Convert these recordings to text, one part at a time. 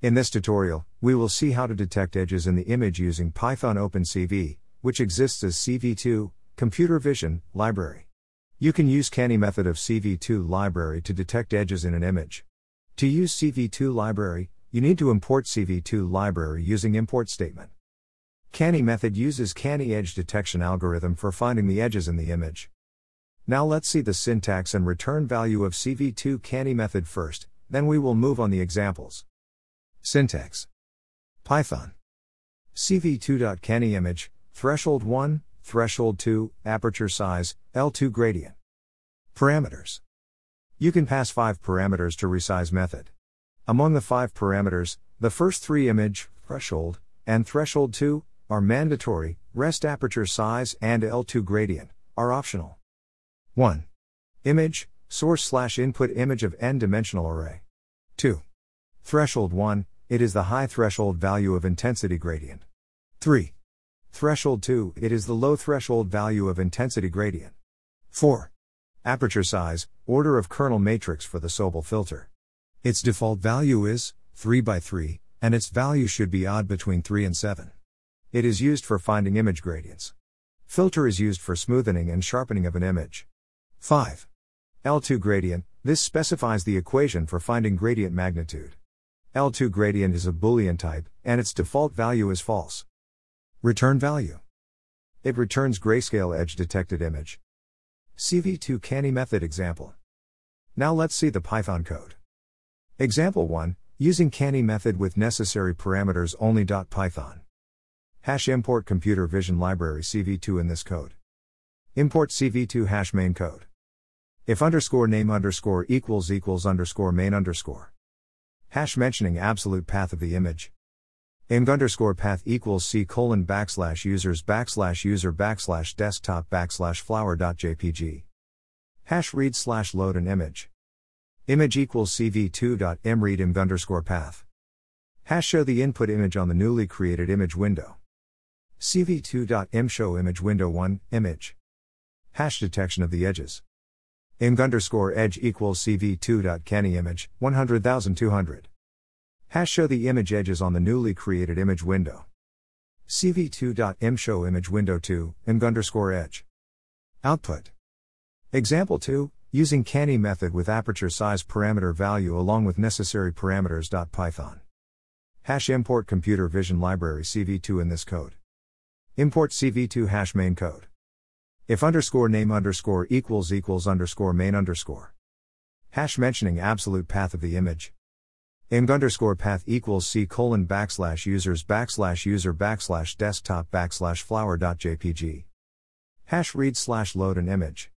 In this tutorial, we will see how to detect edges in the image using Python OpenCV, which exists as CV2, Computer Vision, library. You can use Canny method of CV2 library to detect edges in an image. To use CV2 library, you need to import CV2 library using import statement. Canny method uses Canny edge detection algorithm for finding the edges in the image. Now let's see the syntax and return value of CV2 Canny method first, then we will move on the examples. Syntax Python CV2.Canny image, threshold 1, threshold 2, aperture size, L2 gradient. Parameters You can pass 5 parameters to resize method. Among the 5 parameters, the first three image, threshold, and threshold 2 are mandatory, rest aperture size and L2 gradient are optional. 1. Image, source slash input image of n dimensional array. 2. Threshold 1, it is the high threshold value of intensity gradient. 3. Threshold 2, it is the low threshold value of intensity gradient. 4. Aperture size, order of kernel matrix for the Sobel filter. Its default value is 3 by 3, and its value should be odd between 3 and 7. It is used for finding image gradients. Filter is used for smoothing and sharpening of an image. 5. L2 gradient, this specifies the equation for finding gradient magnitude. L2 gradient is a Boolean type, and its default value is false. Return value. It returns grayscale edge detected image. CV2 Canny method example. Now let's see the Python code. Example 1, using Canny method with necessary parameters only. Python. Hash import computer vision library CV2 in this code. Import CV2 hash main code. If underscore name underscore equals equals underscore main underscore. Hash mentioning absolute path of the image. Img underscore path equals c colon backslash users backslash user backslash desktop backslash flower.jpg. Hash read slash load an image. Image equals cv2.imread img underscore path. Hash show the input image on the newly created image window. cv2.im show image window 1, image. Hash detection of the edges img underscore edge equals cv2.canny image 100,200. Hash show the image edges on the newly created image window. cv2.im show image window 2 img underscore edge. Output. Example 2 using canny method with aperture size parameter value along with necessary parameters. Python. Hash import computer vision library cv2 in this code. Import cv2 hash main code. If underscore name underscore equals equals underscore main underscore. Hash mentioning absolute path of the image. Img underscore path equals c colon backslash users backslash user backslash desktop backslash flower.jpg. Hash read slash load an image.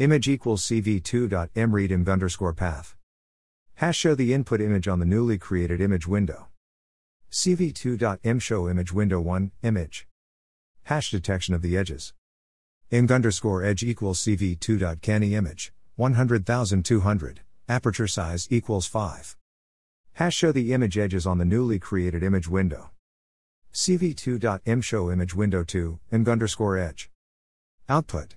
Image equals cv2.imread img underscore path. Hash show the input image on the newly created image window. cv2.im show image window 1, image. Hash detection of the edges img underscore edge equals cv2.canny image, 100,200, aperture size equals 5. Hash show the image edges on the newly created image window. cv2.im show image window 2, img underscore edge. Output.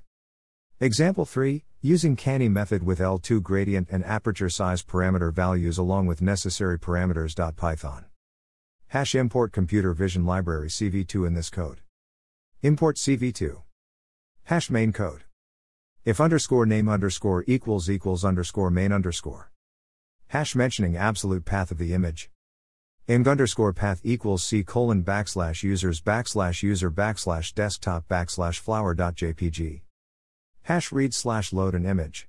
Example 3, using canny method with L2 gradient and aperture size parameter values along with necessary parameters. Python. Hash import computer vision library CV2 in this code. Import CV2. Hash main code. If underscore name underscore equals equals underscore main underscore. Hash mentioning absolute path of the image. img underscore path equals c colon backslash users backslash user backslash desktop backslash flower.jpg. Hash read slash load an image.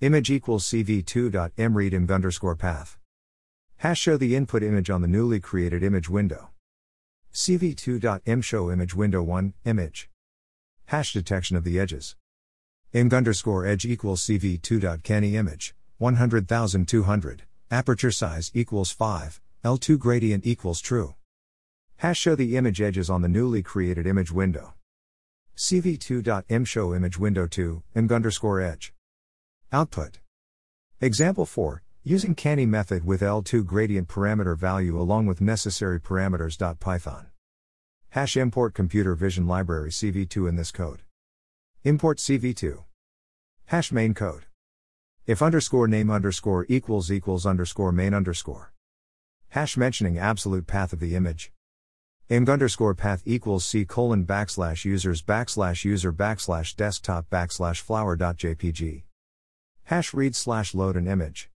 Image equals cv2.imread img underscore path. Hash show the input image on the newly created image window. cv2.im show image window 1, image. Hash detection of the edges. img underscore edge equals cv2.canny image, 100,200, aperture size equals 5, L2 gradient equals true. Hash show the image edges on the newly created image window. cv2.im show image window 2, img underscore edge. Output. Example 4, using canny method with L2 gradient parameter value along with necessary parameters. Python. Hash import computer vision library CV2 in this code. Import CV2. Hash main code. If underscore name underscore equals equals underscore main underscore. Hash mentioning absolute path of the image. img underscore path equals c colon backslash users backslash user backslash desktop backslash flower.jpg. Hash read slash load an image.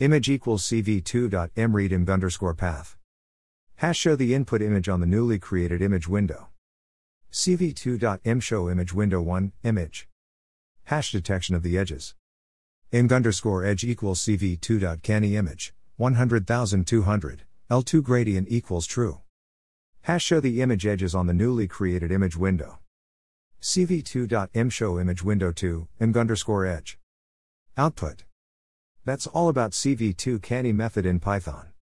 Image equals cv2.imread img underscore path. Hash show the input image on the newly created image window. cv2.im show image window 1, image. Hash detection of the edges. img underscore edge equals cv2.canny image, 100,200, L2 gradient equals true. Hash show the image edges on the newly created image window. cv2.im show image window 2, img underscore edge. Output. That's all about CV2 Canny method in Python.